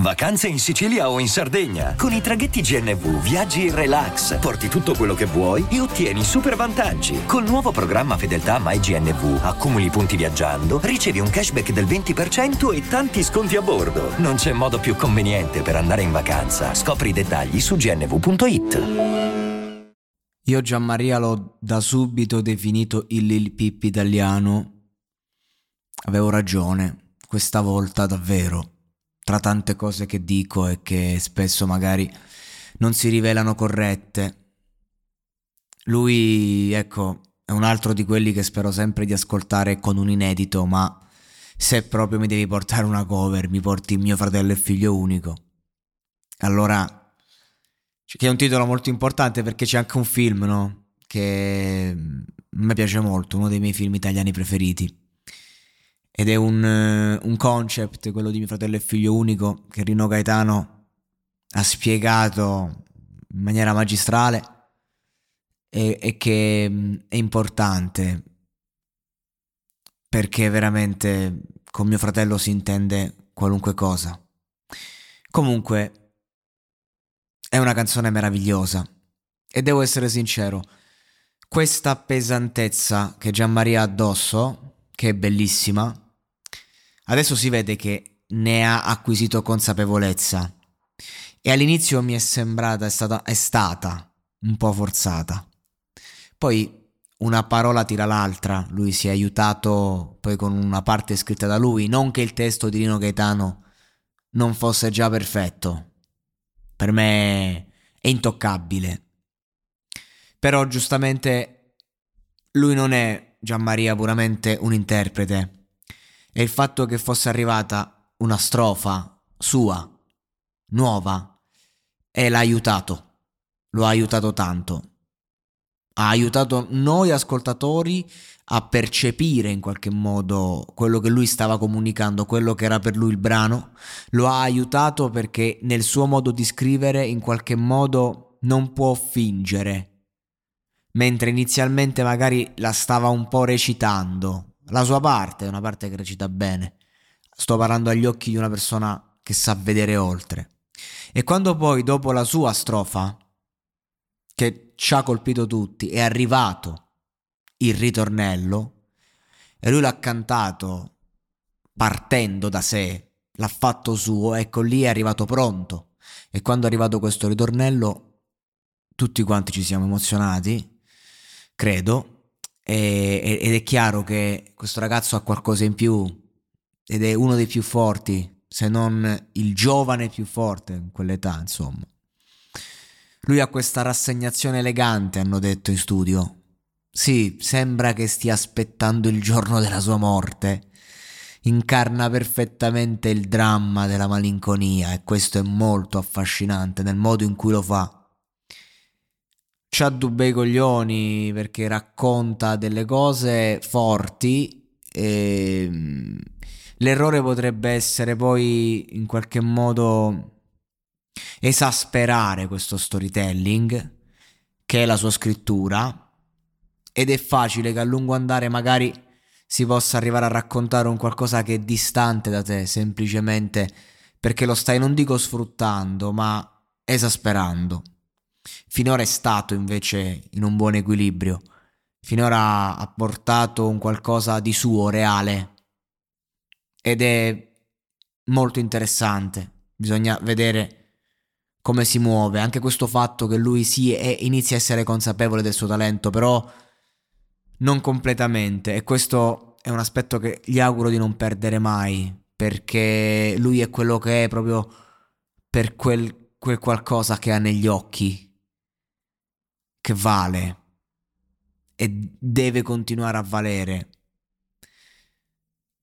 Vacanze in Sicilia o in Sardegna. Con i traghetti GNV viaggi in relax, porti tutto quello che vuoi e ottieni super vantaggi. Col nuovo programma Fedeltà MyGNV accumuli punti viaggiando, ricevi un cashback del 20% e tanti sconti a bordo. Non c'è modo più conveniente per andare in vacanza. Scopri i dettagli su gnv.it. Io Gianmaria l'ho da subito definito il Lil Pippi italiano. Avevo ragione, questa volta davvero tra tante cose che dico e che spesso magari non si rivelano corrette. Lui, ecco, è un altro di quelli che spero sempre di ascoltare con un inedito, ma se proprio mi devi portare una cover, mi porti mio fratello e figlio unico. Allora, che è un titolo molto importante perché c'è anche un film, no? Che a me piace molto, uno dei miei film italiani preferiti ed è un, eh, un concept, quello di mio fratello e figlio unico, che Rino Gaetano ha spiegato in maniera magistrale e, e che mm, è importante perché veramente con mio fratello si intende qualunque cosa. Comunque, è una canzone meravigliosa e devo essere sincero, questa pesantezza che Gianmaria ha addosso, che è bellissima, Adesso si vede che ne ha acquisito consapevolezza e all'inizio mi è sembrata, è stata, è stata un po' forzata. Poi una parola tira l'altra, lui si è aiutato poi con una parte scritta da lui, non che il testo di Rino Gaetano non fosse già perfetto. Per me è intoccabile. Però giustamente lui non è Gianmaria puramente un interprete e il fatto che fosse arrivata una strofa sua, nuova, e l'ha aiutato, lo ha aiutato tanto. Ha aiutato noi ascoltatori a percepire in qualche modo quello che lui stava comunicando, quello che era per lui il brano, lo ha aiutato perché nel suo modo di scrivere in qualche modo non può fingere, mentre inizialmente magari la stava un po' recitando, la sua parte è una parte che recita bene. Sto parlando agli occhi di una persona che sa vedere oltre. E quando poi, dopo la sua strofa, che ci ha colpito tutti, è arrivato il ritornello, e lui l'ha cantato partendo da sé, l'ha fatto suo, ecco lì è arrivato pronto. E quando è arrivato questo ritornello, tutti quanti ci siamo emozionati, credo, e, ed è chiaro che questo ragazzo ha qualcosa in più ed è uno dei più forti, se non il giovane più forte in quell'età, insomma. Lui ha questa rassegnazione elegante, hanno detto in studio. Sì, sembra che stia aspettando il giorno della sua morte. Incarna perfettamente il dramma della malinconia e questo è molto affascinante nel modo in cui lo fa c'ha bei coglioni perché racconta delle cose forti e mm, l'errore potrebbe essere poi in qualche modo esasperare questo storytelling che è la sua scrittura ed è facile che a lungo andare magari si possa arrivare a raccontare un qualcosa che è distante da te semplicemente perché lo stai non dico sfruttando ma esasperando Finora è stato invece in un buon equilibrio. Finora ha portato un qualcosa di suo, reale. Ed è molto interessante. Bisogna vedere come si muove. Anche questo fatto che lui sì è, inizia a essere consapevole del suo talento, però non completamente. E questo è un aspetto che gli auguro di non perdere mai, perché lui è quello che è proprio per quel, quel qualcosa che ha negli occhi, che vale e deve continuare a valere.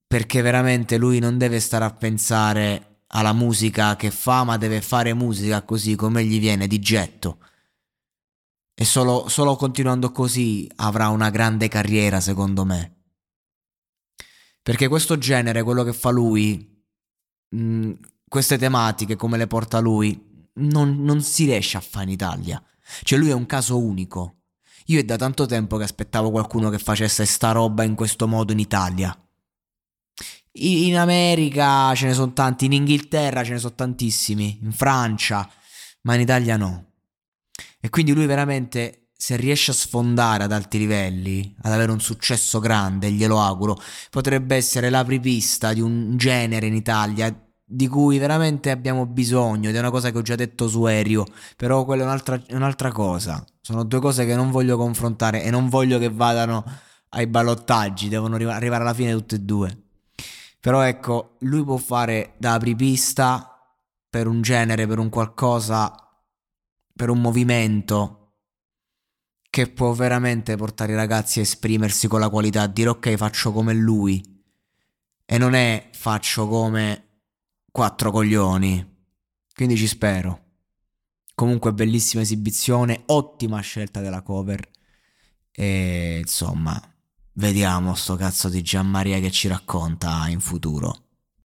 Perché veramente lui non deve stare a pensare alla musica che fa, ma deve fare musica così come gli viene di getto. E solo, solo continuando così avrà una grande carriera, secondo me. Perché questo genere, quello che fa lui, mh, queste tematiche come le porta lui, non, non si riesce a fare in Italia. Cioè lui è un caso unico. Io è da tanto tempo che aspettavo qualcuno che facesse sta roba in questo modo in Italia. In America ce ne sono tanti, in Inghilterra ce ne sono tantissimi, in Francia, ma in Italia no. E quindi lui veramente, se riesce a sfondare ad alti livelli, ad avere un successo grande, glielo auguro, potrebbe essere l'apripista di un genere in Italia di cui veramente abbiamo bisogno, ed è una cosa che ho già detto su Aereo, però quella è un'altra, un'altra cosa. Sono due cose che non voglio confrontare e non voglio che vadano ai ballottaggi, devono arrivare alla fine tutte e due. Però ecco, lui può fare da apripista per un genere, per un qualcosa, per un movimento che può veramente portare i ragazzi a esprimersi con la qualità, a dire ok faccio come lui e non è faccio come quattro coglioni. Quindi ci spero. Comunque bellissima esibizione, ottima scelta della cover. E insomma, vediamo sto cazzo di Gianmaria che ci racconta in futuro.